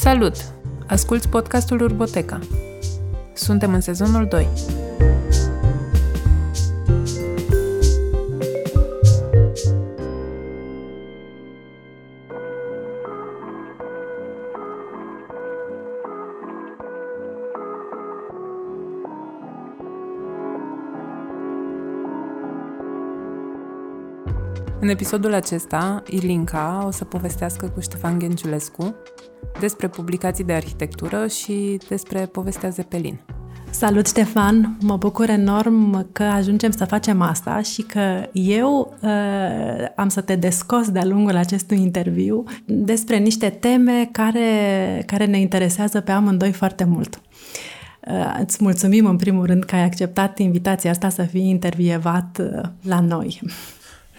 Salut! Asculți podcastul Urboteca. Suntem în sezonul 2. În episodul acesta, Ilinca o să povestească cu Ștefan Ghenciulescu despre publicații de arhitectură și despre povestea Zepelin. Salut, Ștefan! Mă bucur enorm că ajungem să facem asta și că eu uh, am să te descos de-a lungul acestui interviu despre niște teme care, care ne interesează pe amândoi foarte mult. Uh, îți mulțumim în primul rând că ai acceptat invitația asta să fii intervievat uh, la noi.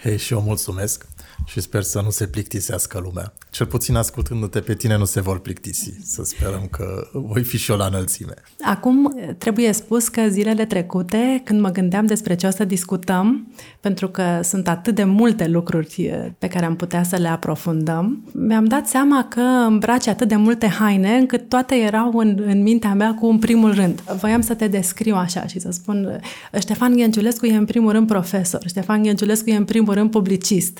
Hei, și eu mulțumesc și sper să nu se plictisească lumea. Cel puțin ascultându-te pe tine nu se vor plictisi. Să sperăm că voi fi și eu la înălțime. Acum trebuie spus că zilele trecute, când mă gândeam despre ce o să discutăm, pentru că sunt atât de multe lucruri pe care am putea să le aprofundăm, mi-am dat seama că îmbrace atât de multe haine încât toate erau în, în mintea mea cu un primul rând. Voiam să te descriu așa și să spun Ștefan Ghenciulescu e în primul rând profesor, Ștefan Ghenciulescu e în primul rând publicist,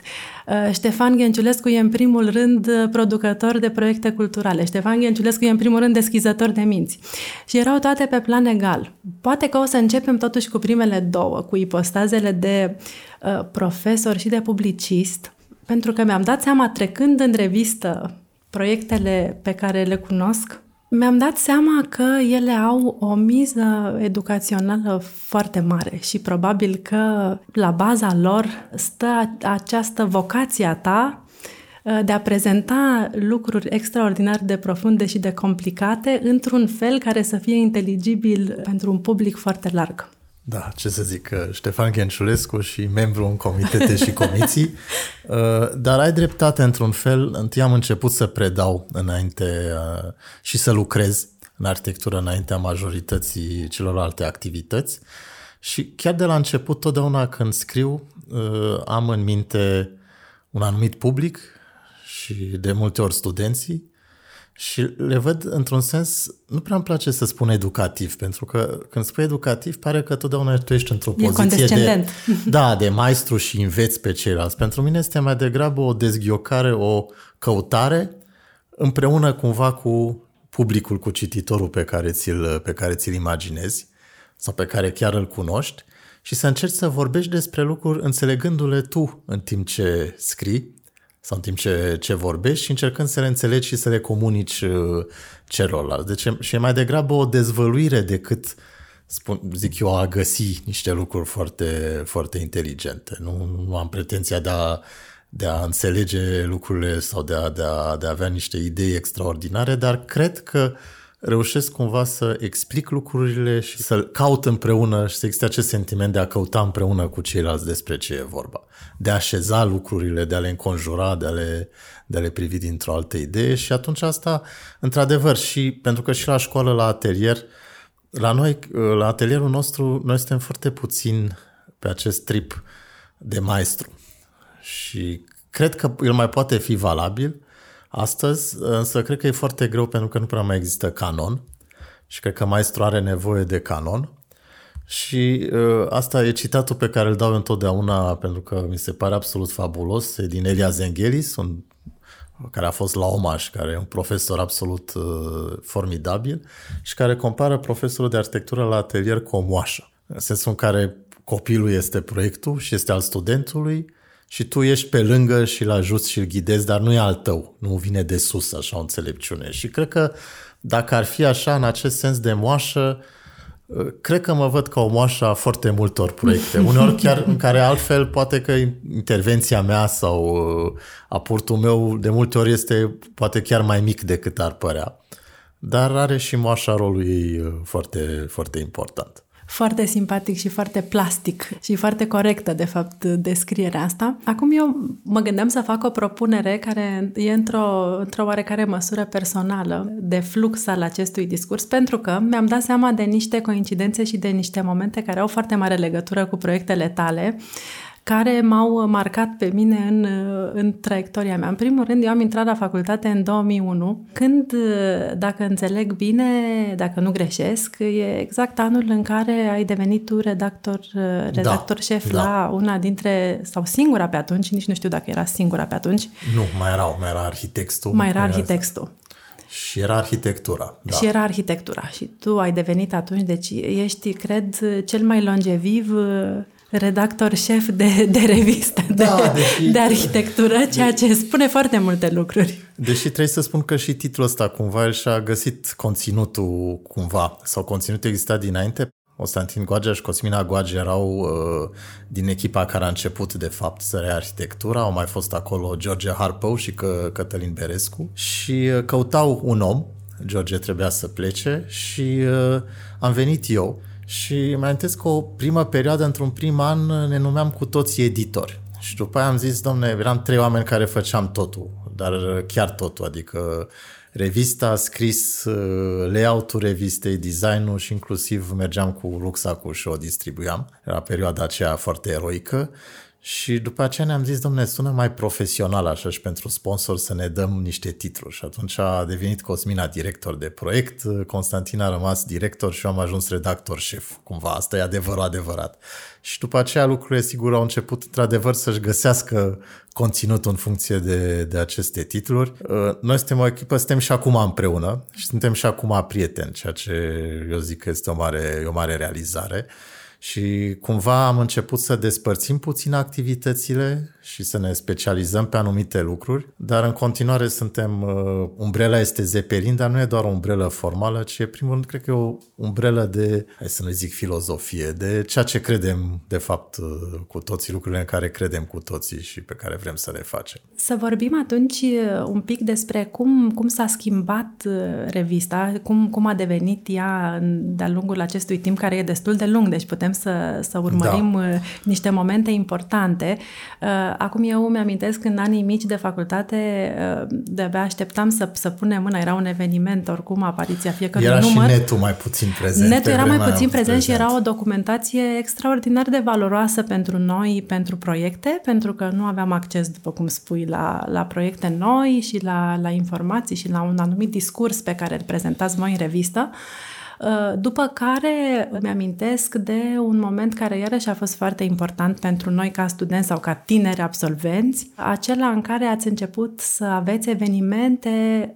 Ștefan Ghenciulescu e în primul rând rând producător de proiecte culturale. Ștefan Ghenciulescu e în primul rând deschizător de minți. Și erau toate pe plan egal. Poate că o să începem totuși cu primele două, cu ipostazele de uh, profesor și de publicist, pentru că mi-am dat seama trecând în revistă proiectele pe care le cunosc, mi-am dat seama că ele au o miză educațională foarte mare și probabil că la baza lor stă această vocație a ta Uh, de a prezenta lucruri extraordinar de profunde și de complicate într-un fel care să fie inteligibil pentru un public foarte larg. Da, ce să zic, uh, Ștefan Ghenciulescu și membru în comitete și comisii, uh, dar ai dreptate într-un fel. Întâi am început să predau înainte și să lucrez în arhitectură înaintea majorității celorlalte activități și chiar de la început, totdeauna când scriu, am în minte un anumit public și de multe ori studenții și le văd într-un sens, nu prea îmi place să spun educativ, pentru că când spui educativ pare că totdeauna tu ești într-o e poziție de, da, de maestru și înveți pe ceilalți. Pentru mine este mai degrabă o dezghiocare, o căutare împreună cumva cu publicul, cu cititorul pe care ți-l, pe care ți-l imaginezi sau pe care chiar îl cunoști și să încerci să vorbești despre lucruri înțelegându-le tu în timp ce scrii sau în timp ce, ce vorbești și încercând să le înțelegi și să le comunici uh, celorlalți. Deci și e mai degrabă o dezvăluire decât, spun, zic eu, a găsi niște lucruri foarte, foarte inteligente. Nu, nu am pretenția de a, de a înțelege lucrurile sau de a, de, a, de a avea niște idei extraordinare, dar cred că uh, reușesc cumva să explic lucrurile și să caut împreună și să existe acest sentiment de a căuta împreună cu ceilalți despre ce e vorba. De a așeza lucrurile, de a le înconjura, de a le, de a le privi dintr-o altă idee și atunci asta, într-adevăr, și pentru că și la școală, la atelier, la noi, la atelierul nostru, noi suntem foarte puțin pe acest trip de maestru și cred că el mai poate fi valabil, Astăzi, însă, cred că e foarte greu pentru că nu prea mai există canon și cred că maestru are nevoie de canon. Și uh, asta e citatul pe care îl dau întotdeauna pentru că mi se pare absolut fabulos, e din Elia Zenghelis, un, care a fost la Omaș, care e un profesor absolut uh, formidabil și care compară profesorul de arhitectură la atelier cu o moașă. În sensul în care copilul este proiectul și este al studentului și tu ești pe lângă și îl ajuți și îl ghidezi, dar nu e al tău, nu vine de sus așa o înțelepciune. Și cred că dacă ar fi așa în acest sens de moașă, cred că mă văd ca o moașă a foarte multor proiecte. Uneori chiar în care altfel poate că intervenția mea sau uh, aportul meu de multe ori este poate chiar mai mic decât ar părea. Dar are și moașa rolul ei uh, foarte, foarte important foarte simpatic și foarte plastic și foarte corectă, de fapt, descrierea asta. Acum eu mă gândeam să fac o propunere care e într-o, într-o oarecare măsură personală de flux al acestui discurs, pentru că mi-am dat seama de niște coincidențe și de niște momente care au foarte mare legătură cu proiectele tale, care m-au marcat pe mine în, în traiectoria mea. În primul rând, eu am intrat la facultate în 2001, când, dacă înțeleg bine, dacă nu greșesc, e exact anul în care ai devenit tu redactor, redactor da, șef da. la una dintre, sau singura pe atunci, nici nu știu dacă era singura pe atunci. Nu, mai erau, mai era arhitectul. Mai era arhitectul. Și era arhitectura. Da. Și era arhitectura. Și tu ai devenit atunci, deci ești, cred, cel mai longeviv redactor șef de, de revistă de, da, deși, de arhitectură, ceea ce spune foarte multe lucruri. Deși trebuie să spun că și titlul ăsta cumva el și-a găsit conținutul cumva, sau conținutul exista dinainte. Constantin Goagea și Cosmina Goage erau uh, din echipa care a început, de fapt, să rea arhitectura. Au mai fost acolo George Harpău și că, Cătălin Berescu și uh, căutau un om. George trebuia să plece și uh, am venit eu și mai amintesc că o primă perioadă, într-un prim an, ne numeam cu toții editori. Și după aia am zis, domne, eram trei oameni care făceam totul, dar chiar totul, adică revista, scris uh, layout-ul revistei, designul și inclusiv mergeam cu Luxacu și o distribuiam. Era perioada aceea foarte eroică și după aceea ne-am zis, domne, sună mai profesional așa și pentru sponsor să ne dăm niște titluri. Și atunci a devenit Cosmina director de proiect, Constantin a rămas director și eu am ajuns redactor șef. Cumva asta e adevărul adevărat. Și după aceea lucrurile sigur au început într-adevăr să-și găsească conținutul în funcție de, de aceste titluri. Noi suntem o echipă, suntem și acum împreună și suntem și acum prieteni, ceea ce eu zic că este o mare, o mare realizare. Și cumva am început să despărțim puțin activitățile și să ne specializăm pe anumite lucruri, dar în continuare suntem, uh, umbrela este Zeppelin, dar nu e doar o umbrelă formală, ci e primul rând, cred că e o umbrelă de, hai să nu zic filozofie, de ceea ce credem de fapt uh, cu toții, lucrurile în care credem cu toții și pe care vrem să le facem. Să vorbim atunci uh, un pic despre cum, cum s-a schimbat uh, revista, cum, cum a devenit ea de-a lungul acestui timp care e destul de lung, deci putem să, să urmărim da. niște momente importante. Acum eu mi-amintesc în anii mici de facultate, uh, de-abia așteptam să, să punem mâna, era un eveniment, oricum, apariția fiecărui era număr. Era și netul mai puțin prezent. Netul era mai puțin prezent, prezent și era o documentație extraordinar de valoroasă pentru noi, pentru proiecte, pentru că nu aveam acces, după cum spui, la, la proiecte noi și la, la informații și la un anumit discurs pe care îl prezentați voi în revistă. Uh, după care îmi amintesc de un moment care iarăși a fost foarte important pentru noi ca studenți sau ca tineri absolvenți, acela în care ați început să aveți evenimente,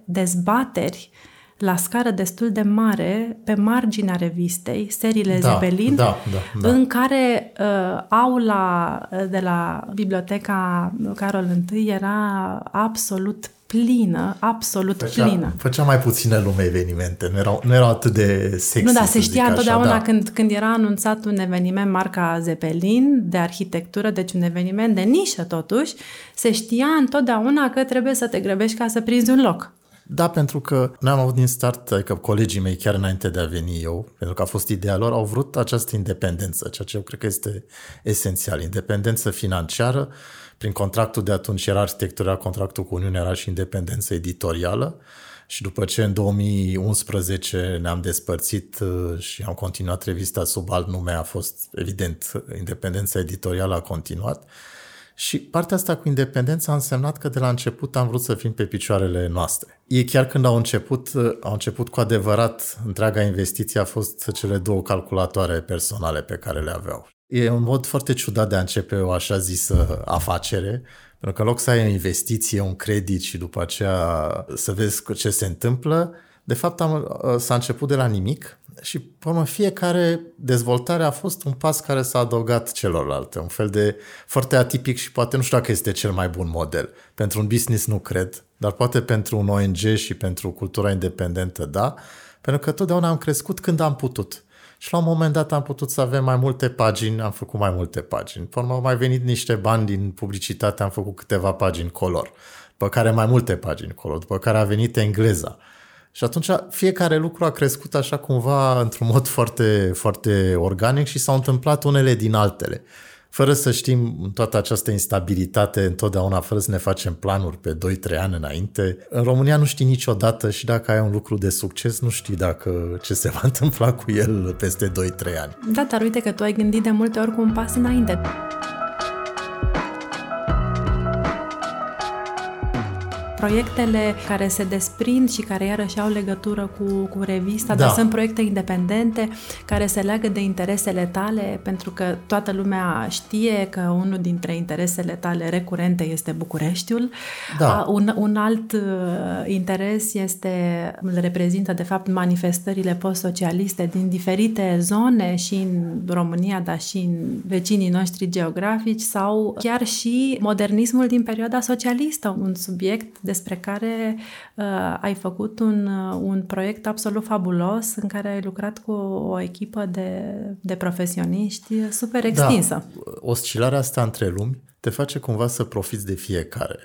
dezbateri la scară destul de mare pe marginea revistei, seriile da, Zebelin, da, da, da. în care uh, aula de la biblioteca Carol I era absolut plină, absolut făcea, plină. Făcea mai puține lume evenimente, nu erau, nu erau atât de sexy. Nu, da, se știa întotdeauna da. când, când era anunțat un eveniment marca Zeppelin de arhitectură, deci un eveniment de nișă totuși, se știa întotdeauna că trebuie să te grăbești ca să prinzi un loc. Da, pentru că noi am avut din start, adică colegii mei chiar înainte de a veni eu, pentru că a fost ideea lor, au vrut această independență, ceea ce eu cred că este esențial. Independență financiară, prin contractul de atunci era arhitectura, contractul cu Uniunea era și independență editorială și după ce în 2011 ne-am despărțit uh, și am continuat revista sub alt nume, a fost evident, independența editorială a continuat și partea asta cu independența a însemnat că de la început am vrut să fim pe picioarele noastre. Ei chiar când au început, uh, au început cu adevărat, întreaga investiție a fost cele două calculatoare personale pe care le aveau. E un mod foarte ciudat de a începe o așa zisă afacere, pentru că în loc să ai o investiție, un credit și după aceea să vezi ce se întâmplă, de fapt am, s-a început de la nimic și până fiecare dezvoltare a fost un pas care s-a adăugat celorlalte, un fel de foarte atipic și poate nu știu dacă este cel mai bun model. Pentru un business nu cred, dar poate pentru un ONG și pentru cultura independentă da, pentru că totdeauna am crescut când am putut. Și la un moment dat am putut să avem mai multe pagini, am făcut mai multe pagini. Pe urmă au mai venit niște bani din publicitate, am făcut câteva pagini color, după care mai multe pagini color, după care a venit engleza. Și atunci fiecare lucru a crescut așa cumva într-un mod foarte, foarte organic și s-au întâmplat unele din altele fără să știm toată această instabilitate întotdeauna, fără să ne facem planuri pe 2-3 ani înainte. În România nu știi niciodată și dacă ai un lucru de succes, nu știi dacă ce se va întâmpla cu el peste 2-3 ani. Da, dar uite că tu ai gândit de multe ori cu un pas înainte. Proiectele care se desprind și care iarăși au legătură cu, cu revista, Da. dar sunt proiecte independente care se leagă de interesele tale, pentru că toată lumea știe că unul dintre interesele tale recurente este Bucureștiul. Da. A, Un, un alt uh, interes este, îl reprezintă de fapt manifestările post-socialiste din diferite zone și în România, dar și în vecinii noștri geografici sau chiar și modernismul din perioada socialistă, un subiect despre care uh, ai făcut un, uh, un proiect absolut fabulos în care ai lucrat cu o echipă de, de profesioniști super extinsă. Da, oscilarea asta între lumi te face cumva să profiți de fiecare.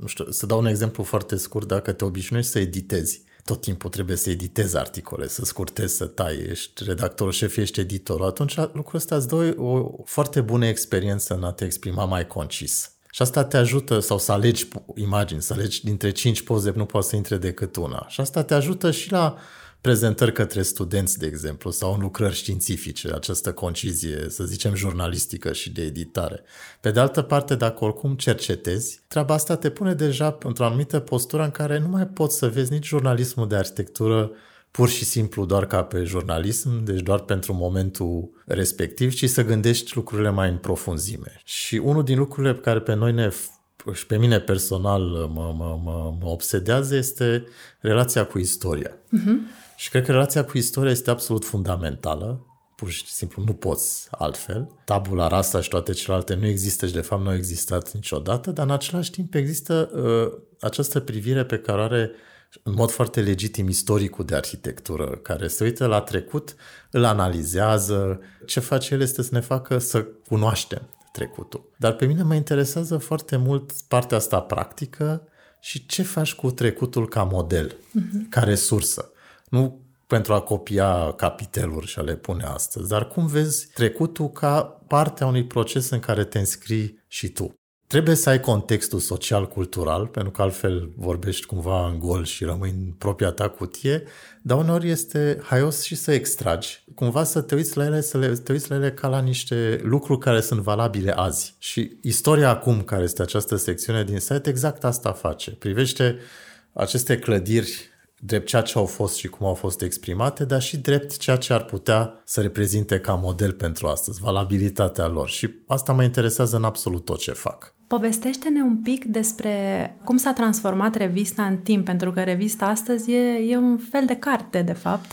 Nu știu, să dau un exemplu foarte scurt, dacă te obișnuiești să editezi, tot timpul trebuie să editezi articole, să scurtezi, să tai, ești redactorul șef, ești editorul, atunci lucrul ăsta îți dă o, o foarte bună experiență în a te exprima mai concis. Și asta te ajută, sau să alegi imagini, să alegi dintre cinci poze, nu poate să intre decât una. Și asta te ajută și la prezentări către studenți, de exemplu, sau în lucrări științifice, această concizie, să zicem, jurnalistică și de editare. Pe de altă parte, dacă oricum cercetezi, treaba asta te pune deja într-o anumită postură în care nu mai poți să vezi nici jurnalismul de arhitectură pur și simplu doar ca pe jurnalism, deci doar pentru momentul respectiv, ci să gândești lucrurile mai în profunzime. Și unul din lucrurile pe care pe noi ne și pe mine personal mă, mă, mă, mă obsedează este relația cu istoria. Uh-huh. Și cred că relația cu istoria este absolut fundamentală. Pur și simplu nu poți altfel. Tabula rasa și toate celelalte nu există și de fapt nu au existat niciodată, dar în același timp există uh, această privire pe care o are în mod foarte legitim istoricul de arhitectură, care se uită la trecut, îl analizează. Ce face el este să ne facă să cunoaștem trecutul. Dar pe mine mă interesează foarte mult partea asta practică și ce faci cu trecutul ca model, uh-huh. ca resursă. Nu pentru a copia capiteluri și a le pune astăzi, dar cum vezi trecutul ca partea unui proces în care te înscrii și tu. Trebuie să ai contextul social-cultural, pentru că altfel vorbești cumva în gol și rămâi în propria ta cutie, dar uneori este haios și să extragi. Cumva să te uiți la ele, să le, te uiți la ele ca la niște lucruri care sunt valabile azi. Și istoria acum, care este această secțiune din site, exact asta face. Privește aceste clădiri drept ceea ce au fost și cum au fost exprimate, dar și drept ceea ce ar putea să reprezinte ca model pentru astăzi, valabilitatea lor. Și asta mă interesează în absolut tot ce fac. Povestește-ne un pic despre cum s-a transformat revista în timp, pentru că revista astăzi e, e un fel de carte, de fapt,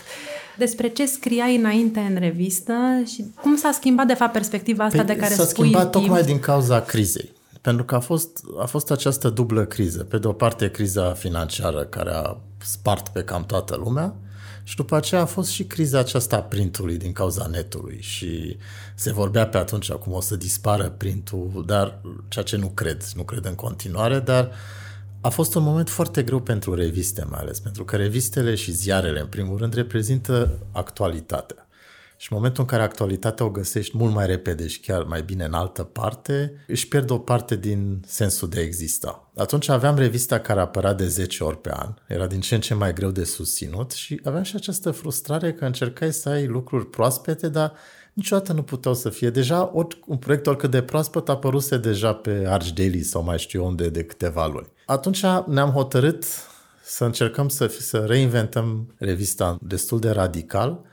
despre ce scriai înainte în revistă și cum s-a schimbat, de fapt, perspectiva asta Păi de care s-a spui schimbat în timp. tocmai din cauza crizei. Pentru că a fost, a fost această dublă criză. Pe de o parte criza financiară care a spart pe cam toată lumea și după aceea a fost și criza aceasta a printului din cauza netului și se vorbea pe atunci cum o să dispară printul, dar ceea ce nu cred, nu cred în continuare, dar a fost un moment foarte greu pentru reviste mai ales, pentru că revistele și ziarele în primul rând reprezintă actualitatea. Și în momentul în care actualitatea o găsești mult mai repede și chiar mai bine în altă parte, își pierd o parte din sensul de a exista. Atunci aveam revista care apărea de 10 ori pe an, era din ce în ce mai greu de susținut și aveam și această frustrare că încercai să ai lucruri proaspete, dar niciodată nu puteau să fie. Deja ori, un proiect oricât de proaspăt apăruse deja pe Arch Daily sau mai știu unde de câteva luni. Atunci ne-am hotărât să încercăm să, să reinventăm revista destul de radical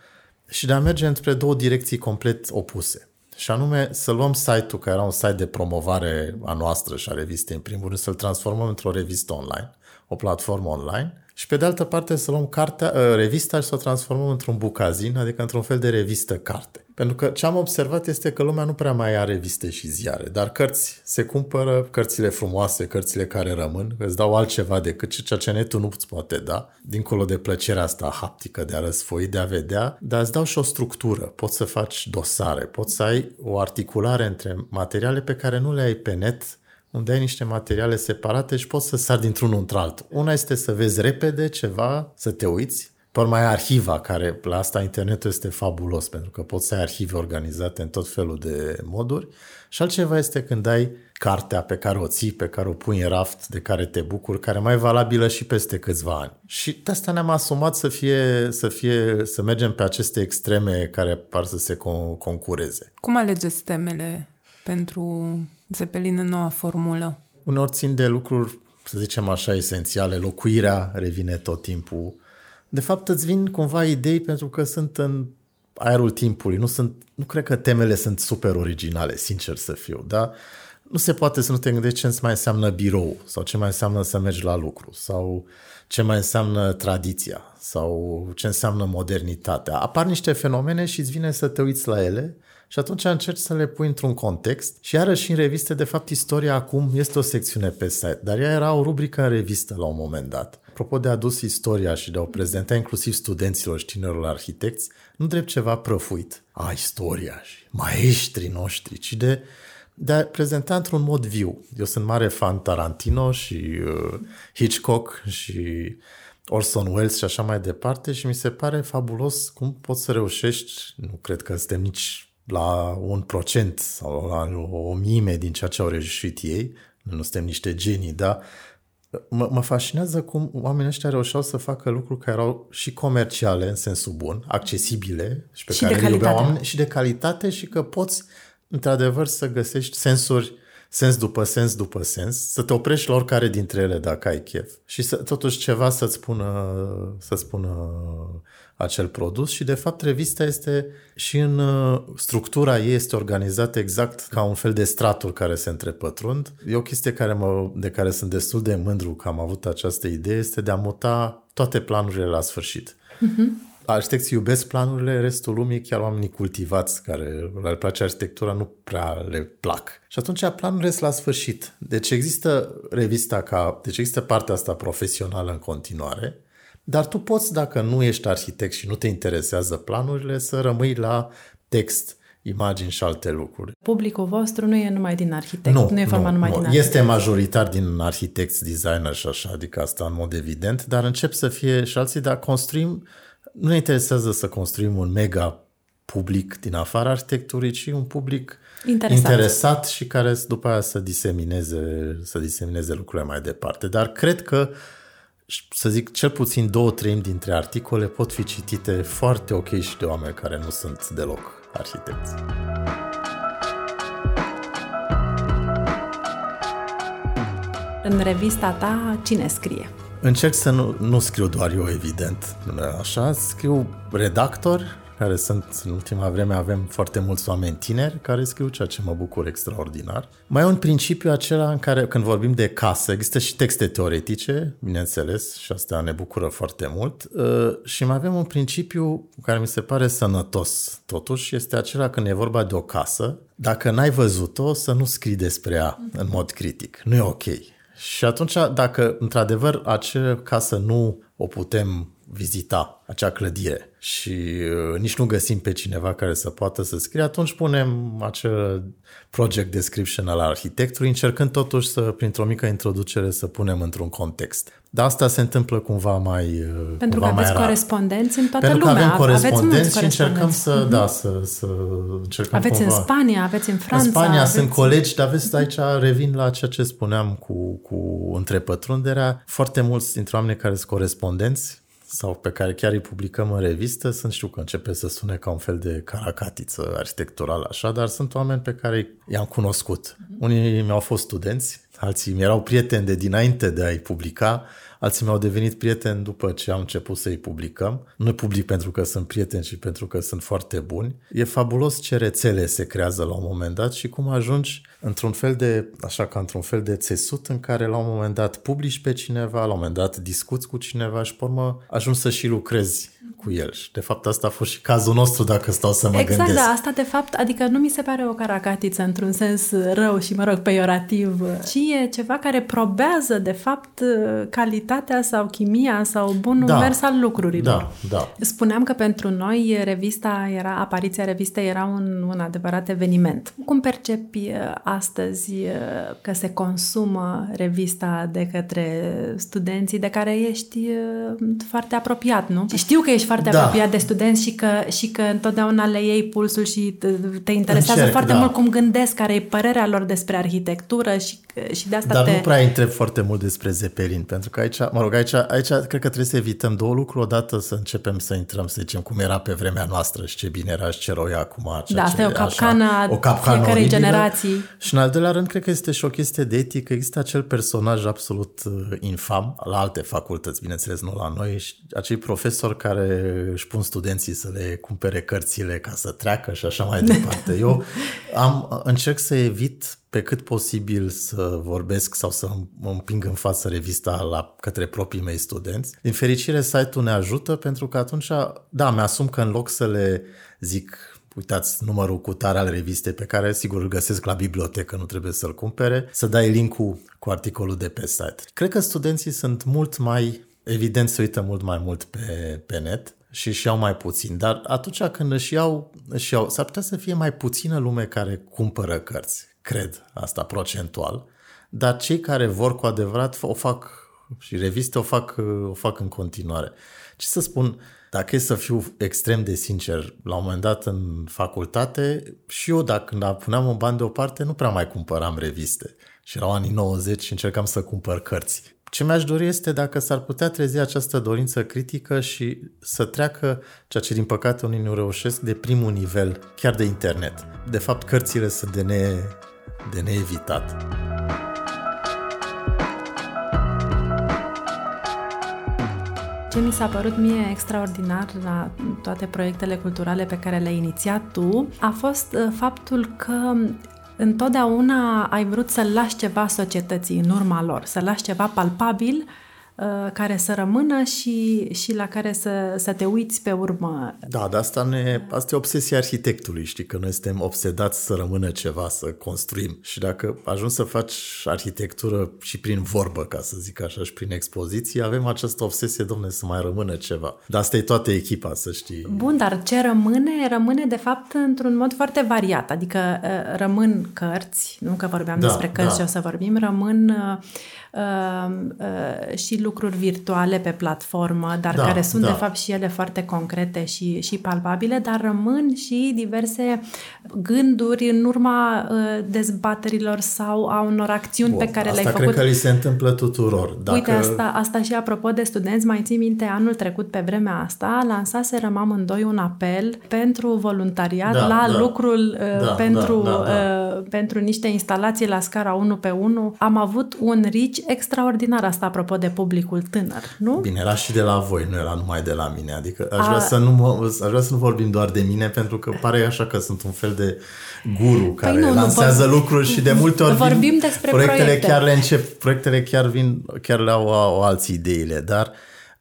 și de a merge între două direcții complet opuse. Și anume să luăm site-ul, care era un site de promovare a noastră și a revistei, în primul rând, să-l transformăm într-o revistă online, o platformă online, și pe de altă parte să luăm cartea, revista și să o transformăm într-un bucazin, adică într-un fel de revistă carte. Pentru că ce am observat este că lumea nu prea mai are reviste și ziare, dar cărți se cumpără, cărțile frumoase, cărțile care rămân, îți dau altceva decât ceea ce netul nu îți poate da, dincolo de plăcerea asta haptică de a răsfoi, de a vedea, dar îți dau și o structură, poți să faci dosare, poți să ai o articulare între materiale pe care nu le ai pe net, unde ai niște materiale separate și poți să sari dintr-unul într-altul. Una este să vezi repede ceva, să te uiți, pe urmă ai arhiva, care la asta internetul este fabulos, pentru că poți să ai arhive organizate în tot felul de moduri. Și altceva este când ai cartea pe care o ții, pe care o pui în raft, de care te bucuri, care mai e valabilă și peste câțiva ani. Și de asta ne-am asumat să fie, să fie, să mergem pe aceste extreme care par să se con- concureze. Cum alegeți temele pentru Zeppelin în noua formulă? Uneori țin de lucruri să zicem așa, esențiale, locuirea revine tot timpul. De fapt, îți vin cumva idei pentru că sunt în aerul timpului. Nu, sunt, nu cred că temele sunt super originale, sincer să fiu, da? Nu se poate să nu te gândești ce mai înseamnă birou sau ce mai înseamnă să mergi la lucru sau ce mai înseamnă tradiția sau ce înseamnă modernitatea. Apar niște fenomene și îți vine să te uiți la ele și atunci încerci să le pui într-un context și iarăși în reviste, de fapt, istoria acum este o secțiune pe site, dar ea era o rubrică în revistă la un moment dat. Apropo de adus istoria și de a o prezenta inclusiv studenților și tinerilor arhitecți, nu drept ceva prăfuit. A, istoria și maestrii noștri, ci de de a prezenta într-un mod viu. Eu sunt mare fan Tarantino și uh, Hitchcock și Orson Welles și așa mai departe și mi se pare fabulos cum poți să reușești, nu cred că suntem nici la un procent sau la o mime din ceea ce au reușit ei, nu suntem niște genii, dar mă, mă fascinează cum oamenii ăștia reușeau să facă lucruri care erau și comerciale în sensul bun, accesibile și pe și care de le iubeau calitate. oameni și de calitate și că poți într-adevăr să găsești sensuri sens după sens după sens, să te oprești la oricare dintre ele dacă ai chef și să, totuși ceva să-ți spună, să spună acel produs și de fapt revista este și în uh, structura ei este organizată exact ca un fel de straturi care se întrepătrund. E o chestie care mă, de care sunt destul de mândru că am avut această idee, este de a muta toate planurile la sfârșit. Uh-huh. Arhitecții iubesc planurile, restul lumii, chiar oamenii cultivați care le place arhitectura, nu prea le plac. Și atunci planurile sunt la sfârșit. Deci există revista ca, deci există partea asta profesională în continuare, dar tu poți, dacă nu ești arhitect și nu te interesează planurile, să rămâi la text, imagini și alte lucruri. Publicul vostru nu e numai din arhitect, nu, nu e format numai nu. din arhitect. Este majoritar din arhitecți, designer și așa, adică asta în mod evident, dar încep să fie și alții, dar construim, nu ne interesează să construim un mega public din afara arhitecturii, ci un public interesat, interesat și care după aia să disemineze, să disemineze lucrurile mai departe. Dar cred că să zic, cel puțin două treimi dintre articole pot fi citite foarte ok și de oameni care nu sunt deloc arhitecți. În revista ta, cine scrie? Încerc să nu, nu scriu doar eu, evident, așa, scriu redactor, care sunt, în ultima vreme avem foarte mulți oameni tineri care scriu, ceea ce mă bucur extraordinar. Mai e un principiu acela în care, când vorbim de casă, există și texte teoretice, bineînțeles, și asta ne bucură foarte mult, și mai avem un principiu care mi se pare sănătos, totuși, este acela când e vorba de o casă, dacă n-ai văzut-o, să nu scrii despre ea în mod critic. Nu e ok. Și atunci, dacă într-adevăr acea casă nu o putem vizita, acea clădire, și uh, nici nu găsim pe cineva care să poată să scrie, atunci punem acel project description al arhitectului, încercând totuși să, printr-o mică introducere, să punem într-un context. Dar asta se întâmplă cumva mai Pentru cumva că aveți mai corespondenți în toată Pentru lumea. că avem corespondenți și încercăm corespondenți. să, mm-hmm. da, să, să încercăm Aveți cumva. în Spania, aveți în Franța. În Spania aveți... sunt colegi, dar vezi, aici revin la ceea ce spuneam cu, cu întrepătrunderea. Foarte mulți dintre oameni care sunt corespondenți sau pe care chiar îi publicăm în revistă, sunt știu că începe să sune ca un fel de caracatiță arhitecturală așa, dar sunt oameni pe care i-am cunoscut. Unii mi-au fost studenți, alții mi erau prieteni de dinainte de a-i publica, alții mi-au devenit prieteni după ce am început să-i publicăm. Nu public pentru că sunt prieteni, ci pentru că sunt foarte buni. E fabulos ce rețele se creează la un moment dat și cum ajungi într-un fel de, așa ca într-un fel de țesut în care la un moment dat publici pe cineva, la un moment dat discuți cu cineva și pe urmă ajungi să și lucrezi cu el. Și de fapt asta a fost și cazul nostru dacă stau să mă exact, gândesc. da, asta de fapt, adică nu mi se pare o caracatiță într-un sens rău și, mă rog, peiorativ, ci e ceva care probează de fapt calitatea sau chimia sau bunul Da. mers al lucrurilor. Da, da. Spuneam că pentru noi revista era, apariția revistei era un, un adevărat eveniment. Cum percepi uh, astăzi uh, că se consumă revista de către studenții de care ești uh, foarte apropiat, nu? Știu că ești foarte foarte da. apropiat de studenți și că, și că întotdeauna le iei pulsul și te, te interesează Încerc, foarte da. mult cum gândesc, care e părerea lor despre arhitectură și, și de asta Dar te... nu prea întreb foarte mult despre Zeppelin, pentru că aici, mă rog, aici, aici cred că trebuie să evităm două lucruri. Odată să începem să intrăm, să zicem, cum era pe vremea noastră și ce bine era și ce rău e acum. Da, asta e o capcană așa, o capcană fiecare generații. Și în al doilea rând, cred că este și o chestie de etică. Există acel personaj absolut uh, infam, la alte facultăți, bineînțeles, nu la noi, și acei profesori care își pun studenții să le cumpere cărțile ca să treacă și așa mai departe. Eu am, încerc să evit pe cât posibil să vorbesc sau să mă împing în față revista la, către proprii mei studenți. Din fericire, site-ul ne ajută pentru că atunci, da, mi-asum că în loc să le zic uitați numărul cu tare al revistei pe care sigur îl găsesc la bibliotecă, nu trebuie să-l cumpere, să dai linkul cu articolul de pe site. Cred că studenții sunt mult mai, evident se uită mult mai mult pe, pe net și își iau mai puțin, dar atunci când își iau, își iau, s-ar putea să fie mai puțină lume care cumpără cărți, cred asta procentual, dar cei care vor cu adevărat o fac și reviste o fac, o fac în continuare. Ce să spun, dacă e să fiu extrem de sincer, la un moment dat în facultate, și eu dacă când puneam un bani deoparte, nu prea mai cumpăram reviste. Și erau anii 90 și încercam să cumpăr cărți. Ce mi-aș dori este dacă s-ar putea trezi această dorință critică și să treacă, ceea ce din păcate unii nu reușesc, de primul nivel, chiar de internet. De fapt, cărțile sunt de, ne, de neevitat. Ce mi s-a părut mie extraordinar la toate proiectele culturale pe care le-ai inițiat tu a fost uh, faptul că întotdeauna ai vrut să lași ceva societății în urma lor, să lași ceva palpabil Uh, care să rămână și, și la care să, să te uiți pe urmă. Da, dar asta, ne, asta e obsesia arhitectului, știi, că noi suntem obsedați să rămână ceva, să construim. Și dacă ajungi să faci arhitectură și prin vorbă, ca să zic așa, și prin expoziție, avem această obsesie, domne, să mai rămână ceva. Dar asta e toată echipa, să știi. Bun, dar ce rămâne, rămâne de fapt într-un mod foarte variat. Adică uh, rămân cărți, nu că vorbeam da, despre cărți da. și o să vorbim, rămân uh, uh, uh, și lucruri virtuale pe platformă, dar da, care sunt da. de fapt și ele foarte concrete și, și palpabile, dar rămân și diverse gânduri în urma uh, dezbaterilor sau a unor acțiuni Bun, pe care le-ai făcut. Asta cred că li se întâmplă tuturor. Dacă... Uite, asta, asta și apropo de studenți, mai ții minte, anul trecut pe vremea asta, lansaserăm amândoi un apel pentru voluntariat da, la da, lucrul uh, da, pentru, da, da, da. Uh, pentru niște instalații la scara 1 pe 1. Am avut un rici extraordinar asta apropo de publicul tânăr, nu? Bine, era și de la voi, nu era numai de la mine. Adică aș, A... vrea, să nu mă, aș vrea să nu vorbim doar de mine, pentru că pare așa că sunt un fel de guru păi care păi nu, lansează nu, lucruri și de multe ori vorbim vin, despre proiectele proiecte. chiar le încep, proiectele chiar vin, chiar le au, au alții ideile, dar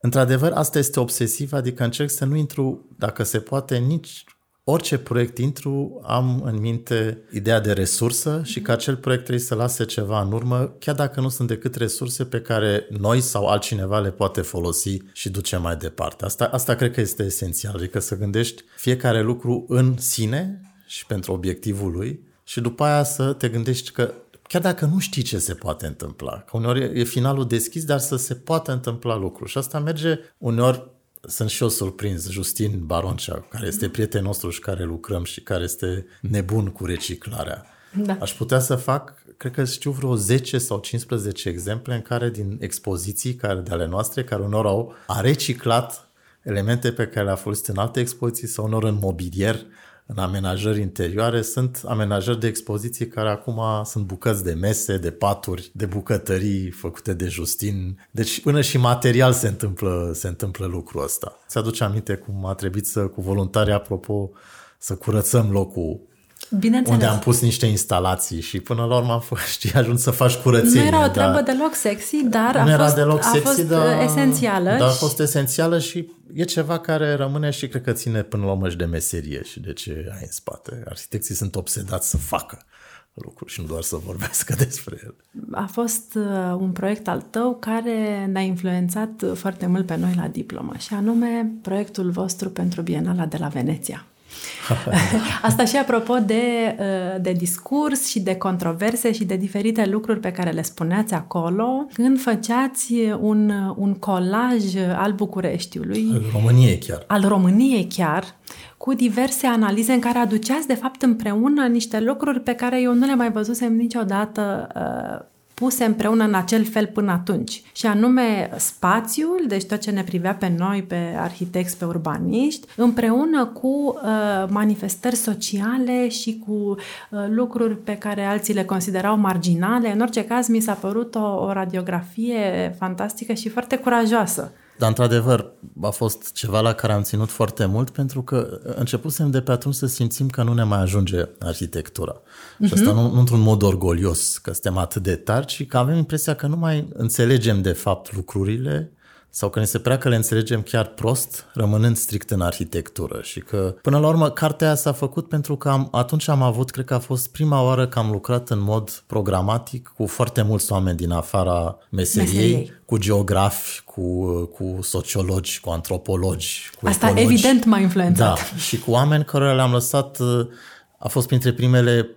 într-adevăr asta este obsesiv, adică încerc să nu intru, dacă se poate, nici orice proiect intru, am în minte ideea de resursă și că acel proiect trebuie să lase ceva în urmă, chiar dacă nu sunt decât resurse pe care noi sau altcineva le poate folosi și duce mai departe. Asta, asta cred că este esențial, adică să gândești fiecare lucru în sine și pentru obiectivul lui și după aia să te gândești că chiar dacă nu știi ce se poate întâmpla, că uneori e finalul deschis, dar să se poată întâmpla lucruri. Și asta merge uneori sunt și eu surprins, Justin Baroncea, care este prietenul nostru și care lucrăm și care este nebun cu reciclarea. Da. Aș putea să fac, cred că știu vreo 10 sau 15 exemple în care din expoziții care de ale noastre, care unor au a reciclat elemente pe care le-a folosit în alte expoziții sau unor în mobilier, în amenajări interioare, sunt amenajări de expoziție care acum sunt bucăți de mese, de paturi, de bucătării făcute de Justin. Deci până și material se întâmplă, se întâmplă lucrul ăsta. Ți-aduce aminte cum a trebuit să, cu voluntari, apropo, să curățăm locul Bineînțeles. Unde am pus niște instalații și până la urmă am fost, știi, ajuns să faci curățenie. Nu era o treabă dar... deloc sexy, dar nu a era fost, deloc sexy, a fost dar, esențială. Dar a fost esențială și e ceva care rămâne și cred că ține până la urmă și de meserie și de ce ai în spate. Arhitecții sunt obsedați să facă lucruri și nu doar să vorbească despre el. A fost uh, un proiect al tău care ne-a influențat foarte mult pe noi la diplomă și anume proiectul vostru pentru Bienala de la Veneția. Asta și apropo de, uh, de discurs și de controverse și de diferite lucruri pe care le spuneați acolo, când făceați un, un colaj al Bucureștiului. Al României chiar. Al României chiar, cu diverse analize în care aduceați, de fapt, împreună niște lucruri pe care eu nu le mai văzusem niciodată uh, puse împreună în acel fel până atunci. Și anume spațiul, deci tot ce ne privea pe noi, pe arhitecți, pe urbaniști, împreună cu uh, manifestări sociale și cu uh, lucruri pe care alții le considerau marginale. În orice caz, mi s-a părut o, o radiografie fantastică și foarte curajoasă. Dar, într-adevăr, a fost ceva la care am ținut foarte mult pentru că începusem de pe atunci să simțim că nu ne mai ajunge arhitectura. Uh-huh. Și asta mhm. nu, nu într-un mod orgolios că suntem atât de tari, ci că avem impresia că nu mai înțelegem de fapt lucrurile sau că ne se prea că le înțelegem chiar prost, rămânând strict în arhitectură. Și că, până la urmă, cartea s-a făcut pentru că am, atunci am avut, cred că a fost prima oară că am lucrat în mod programatic cu foarte mulți oameni din afara meseriei, meseriei. cu geografi, cu, cu sociologi, cu antropologi, cu Asta ecologi. evident m-a influențat. Da, și cu oameni care le-am lăsat, a fost printre primele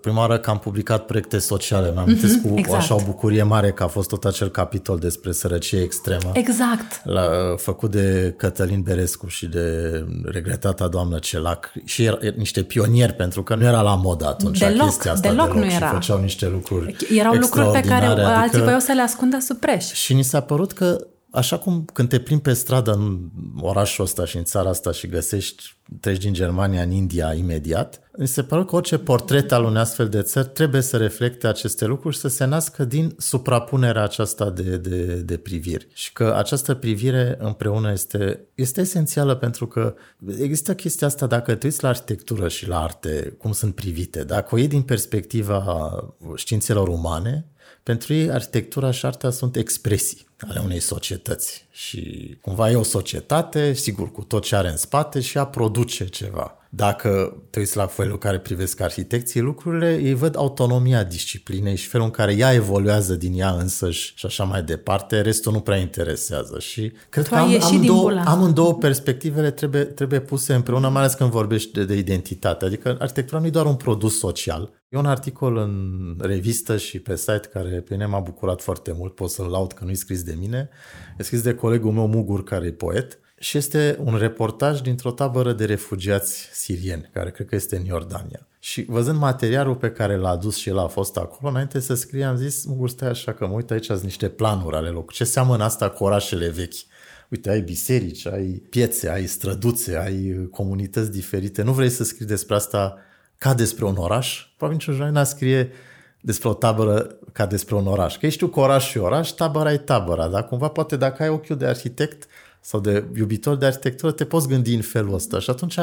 prima oară că am publicat proiecte sociale, mi-am mm-hmm, cu exact. așa o bucurie mare că a fost tot acel capitol despre sărăcie extremă. Exact. La, făcut de Cătălin Berescu și de regretata doamnă Celac și era, niște pionieri pentru că nu era la modă atunci deloc, chestia asta. Deloc, deloc nu era. Și făceau niște lucruri Erau lucruri pe care adică, alții voiau să le ascundă sub preș. Și ni s-a părut că Așa cum când te plimbi pe stradă în orașul ăsta și în țara asta și găsești, treci din Germania în India imediat, mi se pare că orice portret al unei astfel de țări trebuie să reflecte aceste lucruri și să se nască din suprapunerea aceasta de, de, de priviri. Și că această privire împreună este, este esențială pentru că există chestia asta, dacă te uiți la arhitectură și la arte, cum sunt privite, dacă o iei din perspectiva științelor umane, pentru ei, arhitectura și arta sunt expresii ale unei societăți și cumva e o societate, sigur, cu tot ce are în spate și a produce ceva. Dacă te uiți la felul în care privesc arhitecții lucrurile, ei văd autonomia disciplinei și felul în care ea evoluează din ea însăși și așa mai departe, restul nu prea interesează. Și cred tu că am, am, două, am în două perspectivele trebuie, trebuie puse împreună, mai ales când vorbești de, de identitate. Adică arhitectura nu e doar un produs social, E un articol în revistă și pe site care pe mine m-a bucurat foarte mult, pot să-l laud că nu-i scris de mine. E scris de colegul meu Mugur, care e poet și este un reportaj dintr-o tabără de refugiați sirieni, care cred că este în Iordania. Și văzând materialul pe care l-a adus și el a fost acolo, înainte să scrie, am zis, Mugur, stai așa că mă uit aici, sunt niște planuri ale locului. Ce seamănă asta cu orașele vechi? Uite, ai biserici, ai piețe, ai străduțe, ai comunități diferite. Nu vrei să scrii despre asta ca despre un oraș, probabil niciun jurnalist scrie despre o tabără ca despre un oraș. Că ești tu cu oraș și oraș, tabăra e tabăra, dar cumva poate dacă ai ochiul de arhitect sau de iubitor de arhitectură, te poți gândi în felul ăsta și atunci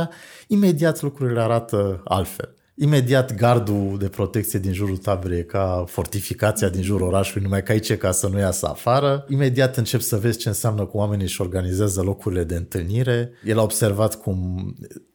imediat lucrurile arată altfel. Imediat gardul de protecție din jurul taberei e ca fortificația din jurul orașului, numai că aici ca să nu iasă afară. Imediat încep să vezi ce înseamnă cu oamenii și organizează locurile de întâlnire. El a observat cum,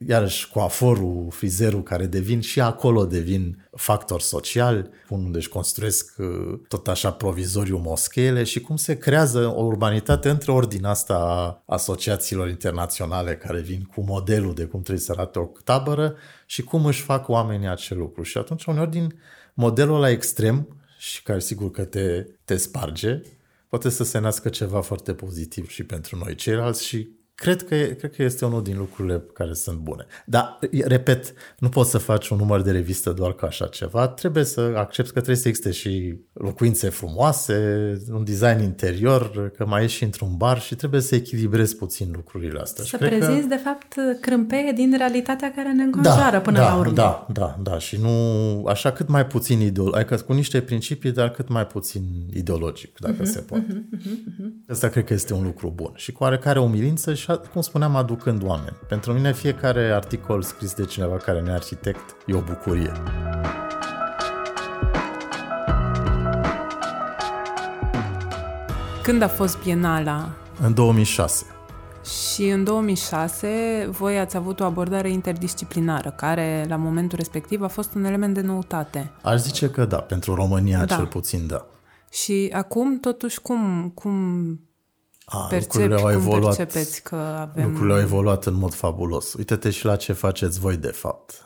iarăși, coaforul, frizerul care devin și acolo devin factor social, unde își construiesc uh, tot așa provizoriu moscheele și cum se creează o urbanitate între ordinea asta a asociațiilor internaționale care vin cu modelul de cum trebuie să arate o tabără și cum își fac oamenii acel lucru. Și atunci, uneori, din modelul la extrem, și care sigur că te, te sparge, poate să se nască ceva foarte pozitiv și pentru noi ceilalți și Cred că, cred că este unul din lucrurile care sunt bune. Dar, repet, nu poți să faci un număr de revistă doar ca așa ceva. Trebuie să accepti că trebuie să existe și locuințe frumoase, un design interior, că mai ești și într-un bar și trebuie să echilibrezi puțin lucrurile astea. Să prezinți, că... de fapt, crâmpeie din realitatea care ne înconjoară da, până da, la urmă. Da, da, da. Și nu așa cât mai puțin ideologic, adică cu niște principii, dar cât mai puțin ideologic, dacă uh-huh, se poate. Uh-huh, uh-huh. Asta cred că este un lucru bun. Și cu oarecare umilință și și, cum spuneam, aducând oameni. Pentru mine fiecare articol scris de cineva care nu e arhitect e o bucurie. Când a fost Bienala? În 2006. Și în 2006 voi ați avut o abordare interdisciplinară, care la momentul respectiv a fost un element de noutate. Aș zice că da, pentru România da. cel puțin da. Și acum, totuși, cum, cum A, Percepi, lucrurile au evoluat, percepeți că avem... Lucrurile au evoluat în mod fabulos. Uite-te și la ce faceți voi, de fapt.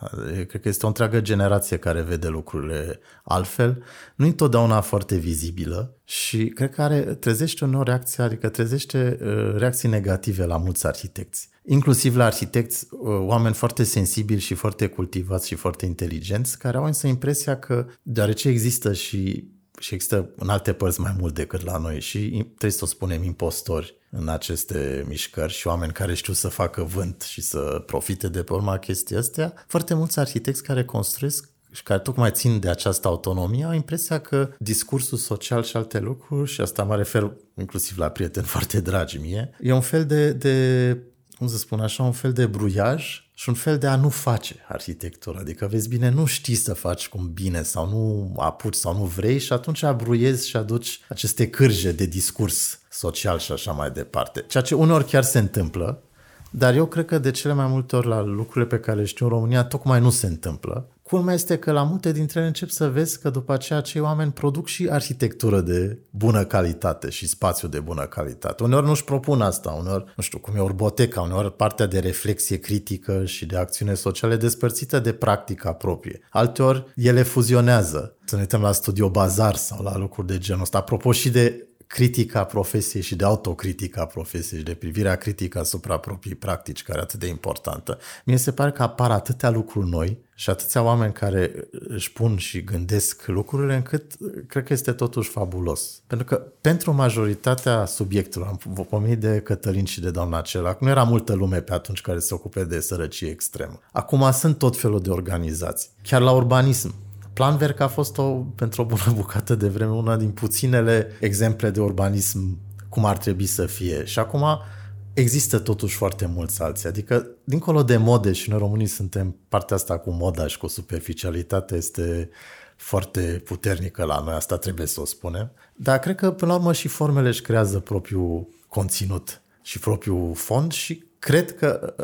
Cred că este o întreagă generație care vede lucrurile altfel. Nu întotdeauna foarte vizibilă și cred că are, trezește o reacție, adică trezește uh, reacții negative la mulți arhitecți. Inclusiv la arhitecți, uh, oameni foarte sensibili și foarte cultivați și foarte inteligenți, care au însă impresia că, deoarece există și și există în alte părți mai mult decât la noi și trebuie să o spunem impostori în aceste mișcări și oameni care știu să facă vânt și să profite de pe urma chestii astea. Foarte mulți arhitecți care construiesc și care tocmai țin de această autonomie au impresia că discursul social și alte lucruri, și asta mă refer inclusiv la prieteni foarte dragi mie, e un fel de, de cum să spun așa, un fel de bruiaj și un fel de a nu face arhitectură. Adică, vezi bine, nu știi să faci cum bine sau nu apuci sau nu vrei și atunci abruiezi și aduci aceste cârje de discurs social și așa mai departe. Ceea ce uneori chiar se întâmplă, dar eu cred că de cele mai multe ori la lucrurile pe care le știu în România tocmai nu se întâmplă. Culmea este că la multe dintre ele încep să vezi că după aceea cei oameni produc și arhitectură de bună calitate și spațiu de bună calitate. Uneori nu-și propun asta, uneori, nu știu, cum e urboteca, uneori partea de reflexie critică și de acțiune sociale despărțită de practica proprie. Alteori ele fuzionează. Să ne uităm la Studio Bazar sau la lucruri de genul ăsta. Apropo și de critica profesiei și de autocritica profesiei și de privirea critică asupra proprii practici, care e atât de importantă. Mie se pare că apar atâtea lucruri noi și atâția oameni care își pun și gândesc lucrurile încât cred că este totuși fabulos. Pentru că pentru majoritatea subiectelor, am pomenit de Cătălin și de doamna Celac, nu era multă lume pe atunci care se ocupe de sărăcie extremă. Acum sunt tot felul de organizații. Chiar la urbanism Planwerk a fost o, pentru o bună bucată de vreme una din puținele exemple de urbanism cum ar trebui să fie. Și acum există totuși foarte mulți alții. Adică, dincolo de mode, și noi românii suntem partea asta cu moda și cu superficialitate, este foarte puternică la noi, asta trebuie să o spunem. Dar cred că, până la urmă, și formele își creează propriul conținut și propriul fond și cred că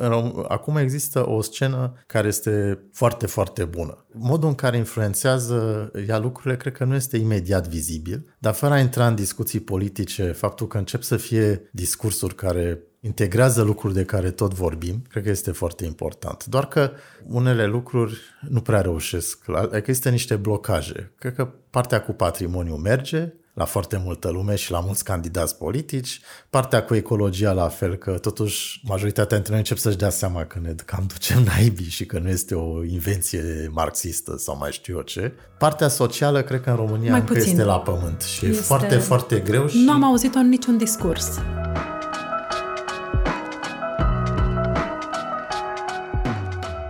acum există o scenă care este foarte, foarte bună. Modul în care influențează ea lucrurile cred că nu este imediat vizibil, dar fără a intra în discuții politice, faptul că încep să fie discursuri care integrează lucruri de care tot vorbim, cred că este foarte important. Doar că unele lucruri nu prea reușesc, adică există niște blocaje. Cred că partea cu patrimoniu merge, la foarte multă lume și la mulți candidați politici. Partea cu ecologia la fel, că totuși majoritatea dintre noi încep să-și dea seama că ne cam ducem naibii și că nu este o invenție marxistă sau mai știu eu ce. Partea socială cred că în România mai încă puțin. este la pământ și este... e foarte, foarte greu. Și... Nu am auzit-o în niciun discurs.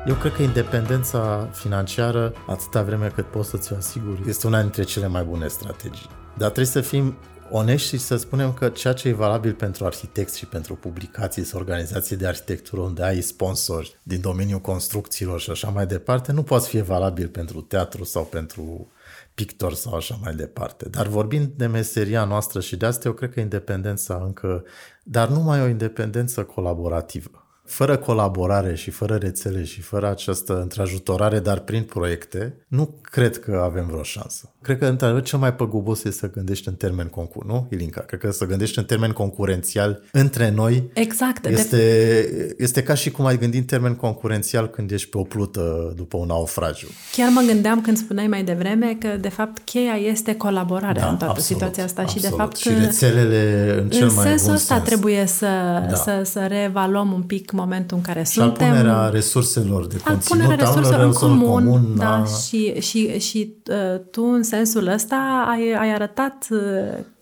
Eu cred că independența financiară, atâta vreme cât poți să ți-o asiguri, este una dintre cele mai bune strategii. Dar trebuie să fim onești și să spunem că ceea ce e valabil pentru arhitecți și pentru publicații sau organizații de arhitectură unde ai sponsori din domeniul construcțiilor și așa mai departe, nu poate fi valabil pentru teatru sau pentru pictor sau așa mai departe. Dar vorbind de meseria noastră și de asta, eu cred că independența încă, dar nu mai o independență colaborativă fără colaborare și fără rețele și fără această întrajutorare, dar prin proiecte, nu cred că avem vreo șansă. Cred că, într-adevăr, cel mai păgubos este să gândești în termen concur, nu, Ilinca? Cred că să gândești în termen concurențial între noi exact, este, de... este ca și cum ai gândi în termen concurențial când ești pe o plută după un naufragiu. Chiar mă gândeam când spuneai mai devreme că, de fapt, cheia este colaborarea da, în toată absolut, situația asta absolut. și, de fapt, și rețelele în cel în mai sensul bun ăsta sens. trebuie să, da. să, să reevaluăm un pic momentul în care și suntem. al punerea resurselor de conținut, al resurselor în comun, comun da, a... și, și, și uh, tu în sensul ăsta ai, ai arătat uh,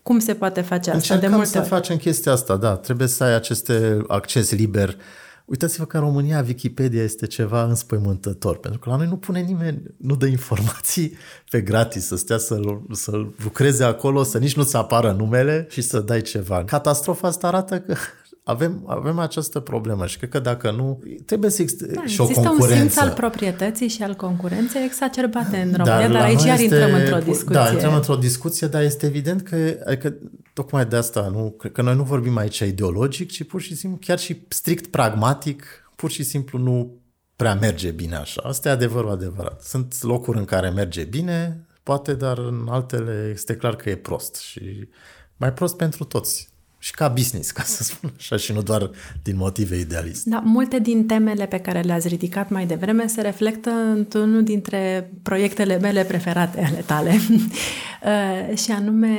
cum se poate face asta Încercăm de multe să ori. facem chestia asta, da. Trebuie să ai aceste acces liber. Uitați-vă că în România Wikipedia este ceva înspăimântător, pentru că la noi nu pune nimeni, nu dă informații pe gratis, să stea să, să lucreze acolo, să nici nu-ți apară numele și să dai ceva. Catastrofa asta arată că avem, avem această problemă și cred că dacă nu, trebuie să existe da, și o concurență. un simț al proprietății și al concurenței exacerbate în România, dar, dar aici iar este, intrăm într-o discuție. Da, intrăm într-o discuție, dar este evident că, adică, tocmai de asta, nu, cred că noi nu vorbim aici ideologic, ci pur și simplu, chiar și strict pragmatic, pur și simplu nu prea merge bine așa. Asta e adevărul adevărat. Sunt locuri în care merge bine, poate, dar în altele este clar că e prost și mai prost pentru toți și ca business, ca să spun așa, și nu doar din motive idealiste. Da, multe din temele pe care le-ați ridicat mai devreme se reflectă într-unul dintre proiectele mele preferate ale tale, uh, și anume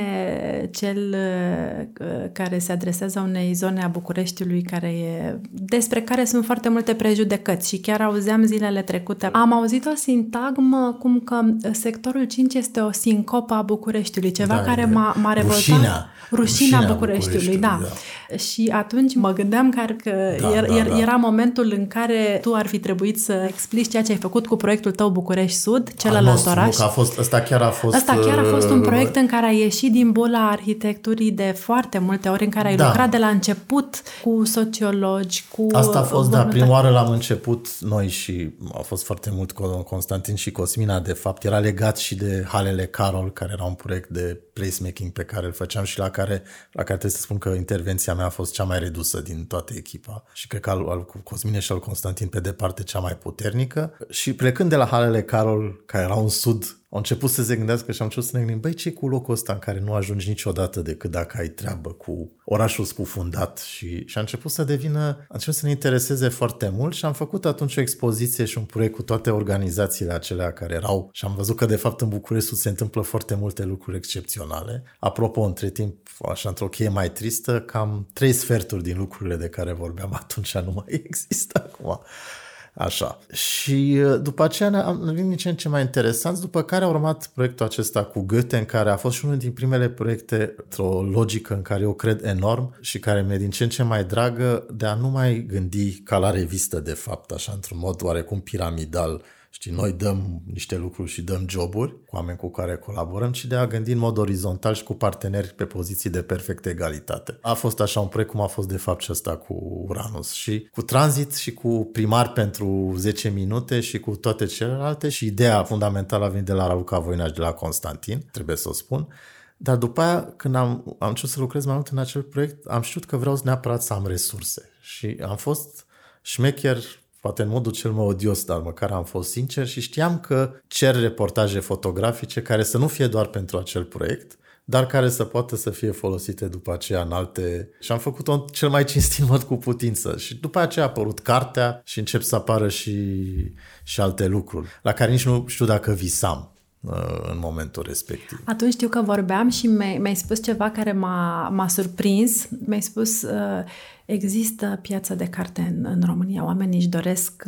cel uh, care se adresează unei zone a Bucureștiului care e, despre care sunt foarte multe prejudecăți și chiar auzeam zilele trecute. Am auzit o sintagmă cum că sectorul 5 este o sincopă a Bucureștiului, ceva da, care m-a, m-a revoltat. Rușinea. Rușina, Rușinea Bucureștiului, Bucureștiului da. da. Și atunci mă gândeam că da, era, da, da. era momentul în care tu ar fi trebuit să explici ceea ce ai făcut cu proiectul tău București Sud, celălalt nostru, oraș. Nu, a fost, ăsta chiar a fost... Ăsta chiar a fost un uh, proiect în care ai ieșit din bula arhitecturii de foarte multe ori, în care ai da. lucrat de la început cu sociologi, cu... Asta a fost, da, prima oară l-am început noi și a fost foarte mult Constantin și Cosmina, de fapt, era legat și de Halele Carol, care era un proiect de placemaking pe care îl făceam și la care, la care trebuie să spun că intervenția mea a fost cea mai redusă din toată echipa și cred că al, al Cosmine și al Constantin pe departe cea mai puternică. Și plecând de la Halele Carol, care era un sud au început să se gândească și am început să ne gândim, băi, ce cu locul ăsta în care nu ajungi niciodată decât dacă ai treabă cu orașul scufundat și, și a început să devină, a început să ne intereseze foarte mult și am făcut atunci o expoziție și un proiect cu toate organizațiile acelea care erau și am văzut că de fapt în București se întâmplă foarte multe lucruri excepționale. Apropo, între timp, așa într-o cheie mai tristă, cam trei sferturi din lucrurile de care vorbeam atunci nu mai există acum. Așa. Și uh, după aceea am venit din ce în ce mai interesanți, după care a urmat proiectul acesta cu Goethe, în care a fost și unul din primele proiecte într-o logică în care eu cred enorm și care mi-e din ce în ce mai dragă de a nu mai gândi ca la revistă, de fapt, așa, într-un mod oarecum piramidal, Știi, noi dăm niște lucruri și dăm joburi cu oameni cu care colaborăm, ci de a gândi în mod orizontal și cu parteneri pe poziții de perfectă egalitate. A fost așa un proiect cum a fost de fapt și ăsta cu Uranus și cu tranzit și cu primar pentru 10 minute și cu toate celelalte și ideea fundamentală a venit de la Raluca Voinaș și de la Constantin, trebuie să o spun. Dar după aia, când am, am început să lucrez mai mult în acel proiect, am știut că vreau neapărat să am resurse. Și am fost șmecher poate în modul cel mai odios, dar măcar am fost sincer și știam că cer reportaje fotografice care să nu fie doar pentru acel proiect, dar care să poată să fie folosite după aceea în alte... Și am făcut-o cel mai cinstit mod cu putință. Și după aceea a apărut cartea și încep să apară și, și alte lucruri, la care nici nu știu dacă visam uh, în momentul respectiv. Atunci știu că vorbeam și mi-ai, mi spus ceva care m-a, m-a surprins. Mi-ai spus uh, Există piața de carte în, în România. Oamenii își doresc,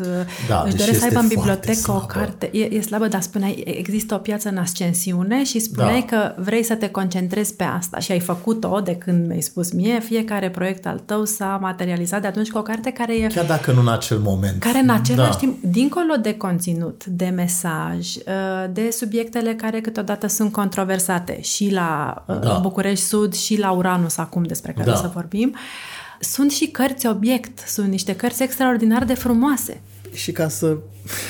da, își doresc să aibă în bibliotecă o carte. E, e slabă, dar spuneai, există o piață în ascensiune și spuneai da. că vrei să te concentrezi pe asta și ai făcut-o de când mi-ai spus mie. Fiecare proiect al tău s-a materializat de atunci cu o carte care e... Chiar dacă nu în acel moment. Care în același da. timp, dincolo de conținut, de mesaj, uh, de subiectele care câteodată sunt controversate și la uh, da. București Sud și la Uranus acum despre care da. o să vorbim, sunt și cărți obiect, sunt niște cărți extraordinar de frumoase. Și ca să,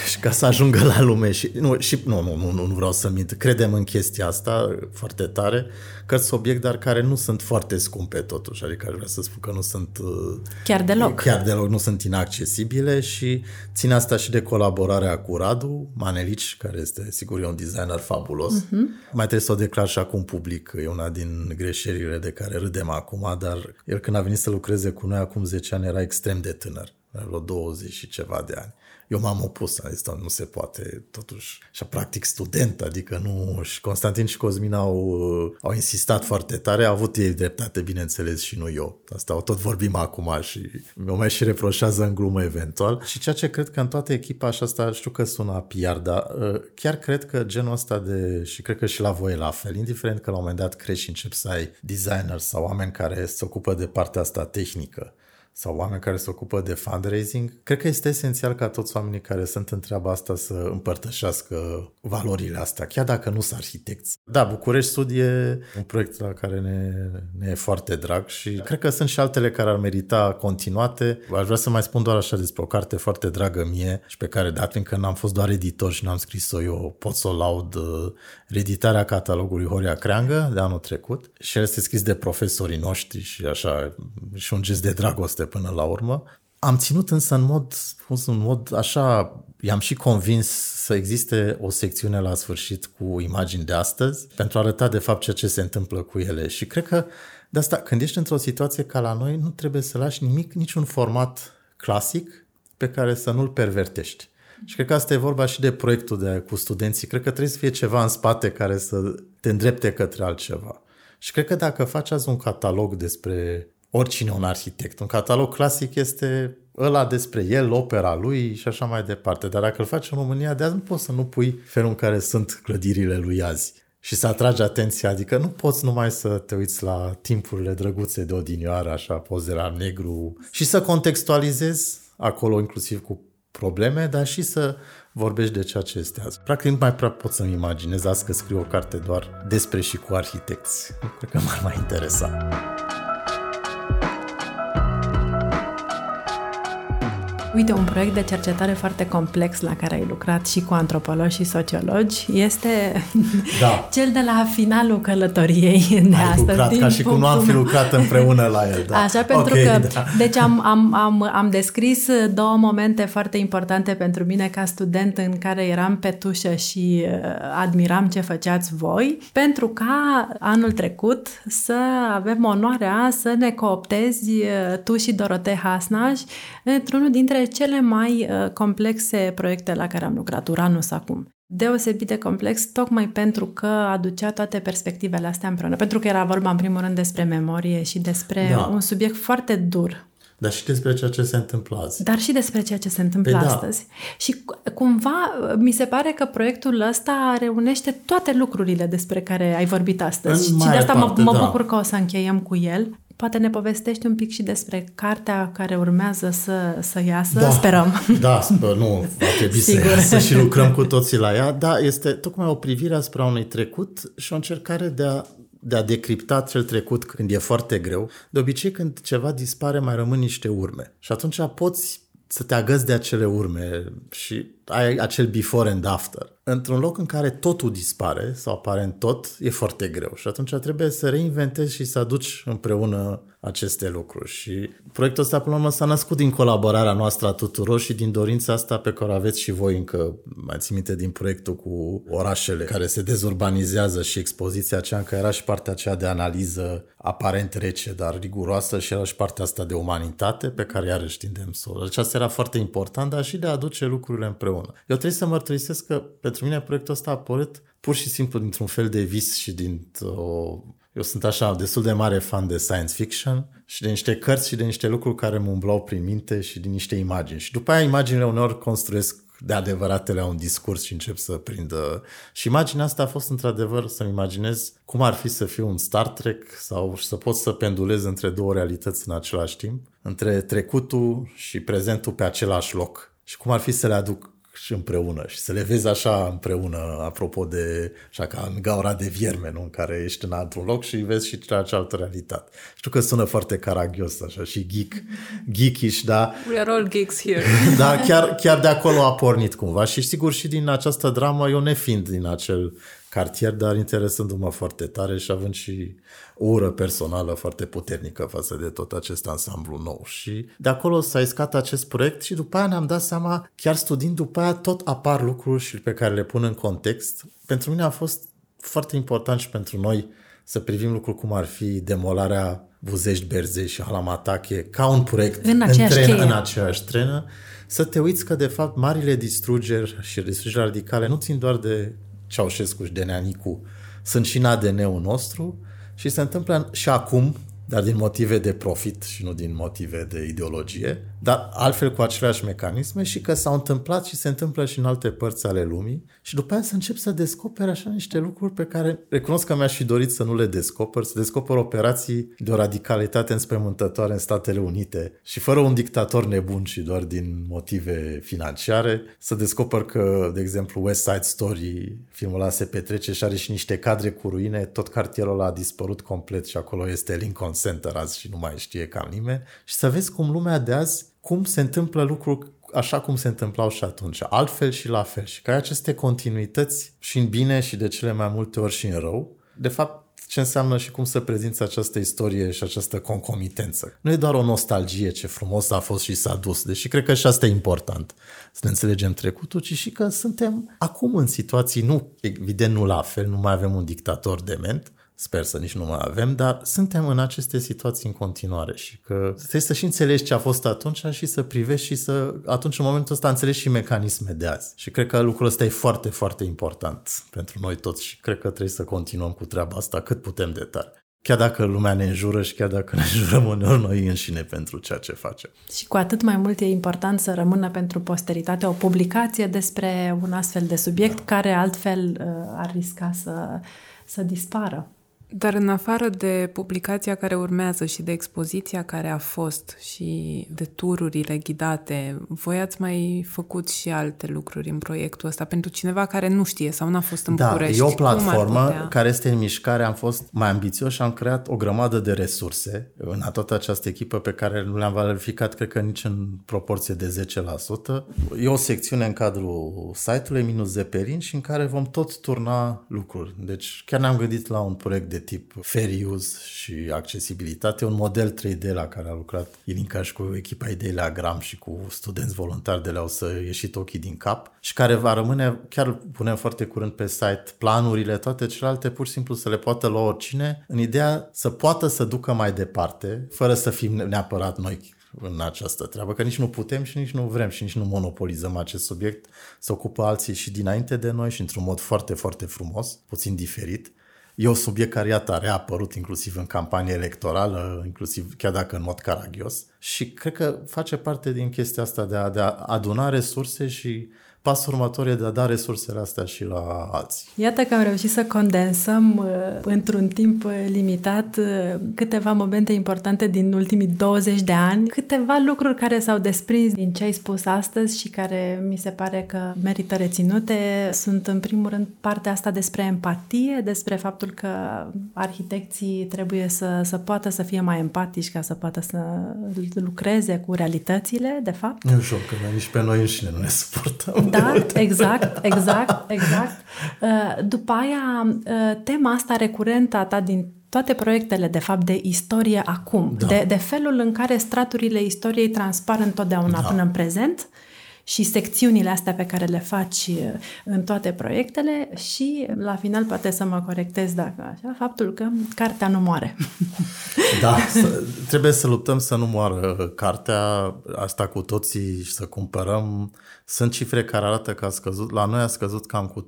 și ca să ajungă la lume și nu, și nu, nu, nu, nu vreau să mint, credem în chestia asta foarte tare, cărți obiect, dar care nu sunt foarte scumpe totuși, adică aș vrea să spun că nu sunt... Uh, chiar deloc. Chiar deloc, nu sunt inaccesibile și țin asta și de colaborarea cu Radu Manelici, care este, sigur, e un designer fabulos. Uh-huh. Mai trebuie să o declar și acum public, e una din greșelile de care râdem acum, dar el când a venit să lucreze cu noi acum 10 ani era extrem de tânăr, vreo 20 și ceva de ani eu m-am opus, am zis, nu se poate, totuși, și practic student, adică nu, și Constantin și Cosmin au, au insistat foarte tare, au avut ei dreptate, bineînțeles, și nu eu. Asta o tot vorbim acum și mi-o mai și reproșează în glumă eventual. Și ceea ce cred că în toată echipa, și asta știu că sună PR, dar uh, chiar cred că genul ăsta de, și cred că și la voi la fel, indiferent că la un moment dat crești și începi să ai designer sau oameni care se ocupă de partea asta tehnică, sau oameni care se ocupă de fundraising, cred că este esențial ca toți oamenii care sunt în treaba asta să împărtășească valorile astea, chiar dacă nu sunt arhitecți. Da, București Sud e un proiect la care ne, ne e foarte drag și cred că sunt și altele care ar merita continuate. Aș vrea să mai spun doar așa despre o carte foarte dragă mie și pe care, dat fiindcă n-am fost doar editor și n-am scris-o eu, pot să o laud uh, reeditarea catalogului Horia Creangă de anul trecut și el este scris de profesorii noștri și așa și un gest de dragoste până la urmă. Am ținut însă în mod, în mod așa i-am și convins să existe o secțiune la sfârșit cu imagini de astăzi pentru a arăta de fapt ceea ce se întâmplă cu ele. Și cred că de asta, când ești într-o situație ca la noi, nu trebuie să lași nimic, niciun format clasic pe care să nu-l pervertești. Și cred că asta e vorba și de proiectul de cu studenții. Cred că trebuie să fie ceva în spate care să te îndrepte către altceva. Și cred că dacă faci azi un catalog despre oricine un arhitect, un catalog clasic este ăla despre el, opera lui și așa mai departe. Dar dacă îl faci în România de azi, nu poți să nu pui felul în care sunt clădirile lui azi și să atragi atenția, adică nu poți numai să te uiți la timpurile drăguțe de odinioară, așa, poze la negru și să contextualizezi acolo inclusiv cu probleme, dar și să vorbești de ceea ce este azi. Practic nu mai prea pot să-mi imaginez azi că scriu o carte doar despre și cu arhitecți. Cred că m-ar mai interesa. Uite, un proiect de cercetare foarte complex la care ai lucrat și cu antropologi și sociologi este da. cel de la finalul călătoriei de ai astăzi. Lucrat, ca și cum nu am fi lucrat împreună la el. Da. Așa, pentru okay, că, da. deci am, am, am, am descris două momente foarte importante pentru mine ca student în care eram pe tușă și uh, admiram ce făceați voi, pentru ca anul trecut să avem onoarea să ne cooptezi uh, tu și Dorotei Hasnaș într-unul dintre cele mai uh, complexe proiecte la care am lucrat, Uranus acum. Deosebit de complex, tocmai pentru că aducea toate perspectivele astea împreună. Pentru că era vorba, în primul rând, despre memorie și despre da. un subiect foarte dur. Dar și despre ceea ce se întâmplă azi. Dar și despre ceea ce se întâmplă păi da. astăzi. Da. Și cumva mi se pare că proiectul ăsta reunește toate lucrurile despre care ai vorbit astăzi. În și de asta parte, mă, mă da. bucur că o să încheiem cu el. Poate ne povestești un pic și despre cartea care urmează să, să iasă, da, sperăm. Da, sper, nu, va trebui să iasă și lucrăm cu toții la ea. Da, este tocmai o privire asupra unui trecut și o încercare de a, de a decripta cel trecut când e foarte greu. De obicei, când ceva dispare, mai rămân niște urme. Și atunci poți să te agăți de acele urme și ai acel before and after. Într-un loc în care totul dispare sau apare în tot, e foarte greu și atunci trebuie să reinventezi și să aduci împreună aceste lucruri. Și proiectul ăsta, până la urmă, s-a născut din colaborarea noastră a tuturor și din dorința asta pe care o aveți și voi încă, mai țin minte, din proiectul cu orașele care se dezurbanizează și expoziția aceea, că era și partea aceea de analiză aparent rece, dar riguroasă și era și partea asta de umanitate pe care iarăși tindem să o. Deci asta era foarte important, dar și de a aduce lucrurile împreună. Eu trebuie să mărturisesc că pentru mine proiectul ăsta a apărut pur și simplu dintr-un fel de vis și dintr-o eu sunt așa destul de mare fan de science fiction și de niște cărți și de niște lucruri care mă umblau prin minte și din niște imagini. Și după aia imaginile uneori construiesc de adevăratele un discurs și încep să prindă. Și imaginea asta a fost într-adevăr să-mi imaginez cum ar fi să fiu un Star Trek sau să pot să pendulez între două realități în același timp, între trecutul și prezentul pe același loc. Și cum ar fi să le aduc și împreună și să le vezi așa împreună, apropo de, așa ca în gaura de vierme, nu? în care ești în altun loc și vezi și cealaltă realitate. Știu că sună foarte caragios așa și geek, geekish, dar... We are all geeks here. da, chiar, chiar de acolo a pornit cumva și sigur și din această dramă, eu nefiind din acel cartier, dar interesându-mă foarte tare și având și o ură personală foarte puternică față de tot acest ansamblu nou. Și de acolo s-a iscat acest proiect și după aia ne-am dat seama, chiar studiind după aia, tot apar lucruri și pe care le pun în context. Pentru mine a fost foarte important și pentru noi să privim lucruri cum ar fi demolarea Buzești Berze și Halamatache ca un proiect în aceeași, în, tren, în aceeași trenă, să te uiți că de fapt marile distrugeri și distrugeri radicale nu țin doar de Ceaușescu și de Neanicu, sunt și în ADN-ul nostru și se întâmplă și acum, dar din motive de profit și nu din motive de ideologie, dar altfel cu aceleași mecanisme și că s-au întâmplat și se întâmplă și în alte părți ale lumii. Și după aia să încep să descoperi așa niște lucruri pe care recunosc că mi-aș fi dorit să nu le descoper, să descoper operații de o radicalitate înspăimântătoare în Statele Unite și fără un dictator nebun și doar din motive financiare, să descoper că, de exemplu, West Side Story, filmul ăla se petrece și are și niște cadre cu ruine, tot cartierul ăla a dispărut complet și acolo este Lincoln Center azi și nu mai știe cam nimeni. Și să vezi cum lumea de azi cum se întâmplă lucruri așa cum se întâmplau și atunci, altfel și la fel. Și că ai aceste continuități și în bine și de cele mai multe ori și în rău, de fapt ce înseamnă și cum să prezinți această istorie și această concomitență. Nu e doar o nostalgie, ce frumos a fost și s-a dus, deși cred că și asta e important, să ne înțelegem trecutul, ci și că suntem acum în situații, nu, evident nu la fel, nu mai avem un dictator dement, Sper să nici nu mai avem, dar suntem în aceste situații în continuare și că trebuie să și înțelegi ce a fost atunci și să privești și să, atunci în momentul ăsta, înțelegi și mecanisme de azi. Și cred că lucrul ăsta e foarte, foarte important pentru noi toți și cred că trebuie să continuăm cu treaba asta cât putem de tare. Chiar dacă lumea ne înjură și chiar dacă ne înjurăm uneori noi înșine pentru ceea ce facem. Și cu atât mai mult e important să rămână pentru posteritate o publicație despre un astfel de subiect da. care altfel uh, ar risca să, să dispară. Dar în afară de publicația care urmează și de expoziția care a fost și de tururile ghidate, voi ați mai făcut și alte lucruri în proiectul ăsta pentru cineva care nu știe sau n-a fost în da, București? e o platformă care este în mișcare. Am fost mai ambițios și am creat o grămadă de resurse în toată această echipă pe care nu le-am valorificat, cred că nici în proporție de 10%. E o secțiune în cadrul site-ului Minus Zeperin și în care vom tot turna lucruri. Deci chiar ne-am gândit la un proiect de de tip fair use și accesibilitate, un model 3D la care a lucrat Ilinca și cu echipa Idei la Gram și cu studenți voluntari de le-au să ieșit ochii din cap și care va rămâne, chiar punem foarte curând pe site, planurile, toate celelalte, pur și simplu să le poată lua oricine, în ideea să poată să ducă mai departe, fără să fim neapărat noi în această treabă, că nici nu putem și nici nu vrem și nici nu monopolizăm acest subiect, să ocupă alții și dinainte de noi și într-un mod foarte, foarte frumos, puțin diferit. E un subiect care, iată, a reapărut inclusiv în campanie electorală, inclusiv chiar dacă în mod caragios. Și cred că face parte din chestia asta de a, de a aduna resurse și pasul următor e de a da resursele astea și la alții. Iată că am reușit să condensăm uh, într-un timp uh, limitat uh, câteva momente importante din ultimii 20 de ani, câteva lucruri care s-au desprins din ce ai spus astăzi și care mi se pare că merită reținute. Sunt în primul rând partea asta despre empatie, despre faptul că arhitecții trebuie să, să poată să fie mai empatici ca să poată să lucreze cu realitățile, de fapt. Nu știu, că nici pe noi înșine nu ne suportăm. Da, exact, exact, exact. Uh, după aia, uh, tema asta recurentă a ta din toate proiectele, de fapt, de istorie acum, da. de, de felul în care straturile istoriei transpar întotdeauna da. până în prezent și secțiunile astea pe care le faci uh, în toate proiectele și la final poate să mă corectez dacă așa, faptul că cartea nu moare. Da, să, trebuie să luptăm să nu moară cartea, asta cu toții și să cumpărăm. Sunt cifre care arată că a scăzut, la noi a scăzut cam cu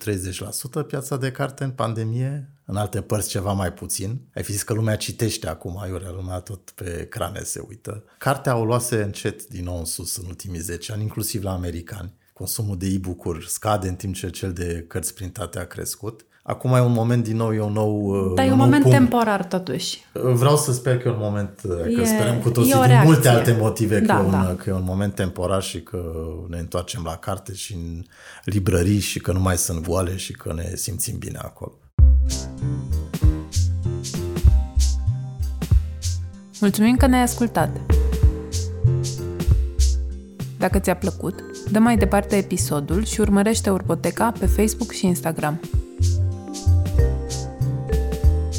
30% piața de carte în pandemie, în alte părți ceva mai puțin. Ai fi zis că lumea citește acum, aiurea, lumea tot pe ecrane se uită. Cartea o luase încet din nou în sus în ultimii 10 ani, inclusiv la americani. Consumul de e-book-uri scade în timp ce cel de cărți printate a crescut. Acum e un moment din nou, e un nou uh, Dar e un moment punct. temporar totuși. Vreau să sper că e un moment, uh, că e, sperăm cu toții din multe alte motive da, că, e un, da. că e un moment temporar și că ne întoarcem la carte și în librării și că nu mai sunt goale și că ne simțim bine acolo. Mulțumim că ne-ai ascultat! Dacă ți-a plăcut, dă mai departe episodul și urmărește Urboteca pe Facebook și Instagram.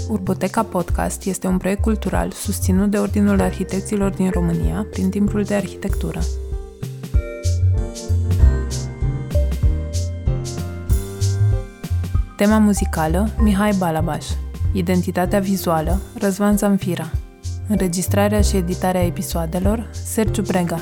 Urboteca Podcast este un proiect cultural susținut de Ordinul Arhitecților din România prin timpul de arhitectură. Tema muzicală, Mihai Balabaș. Identitatea vizuală, Răzvan Zamfira. Înregistrarea și editarea episoadelor, Sergiu Brega.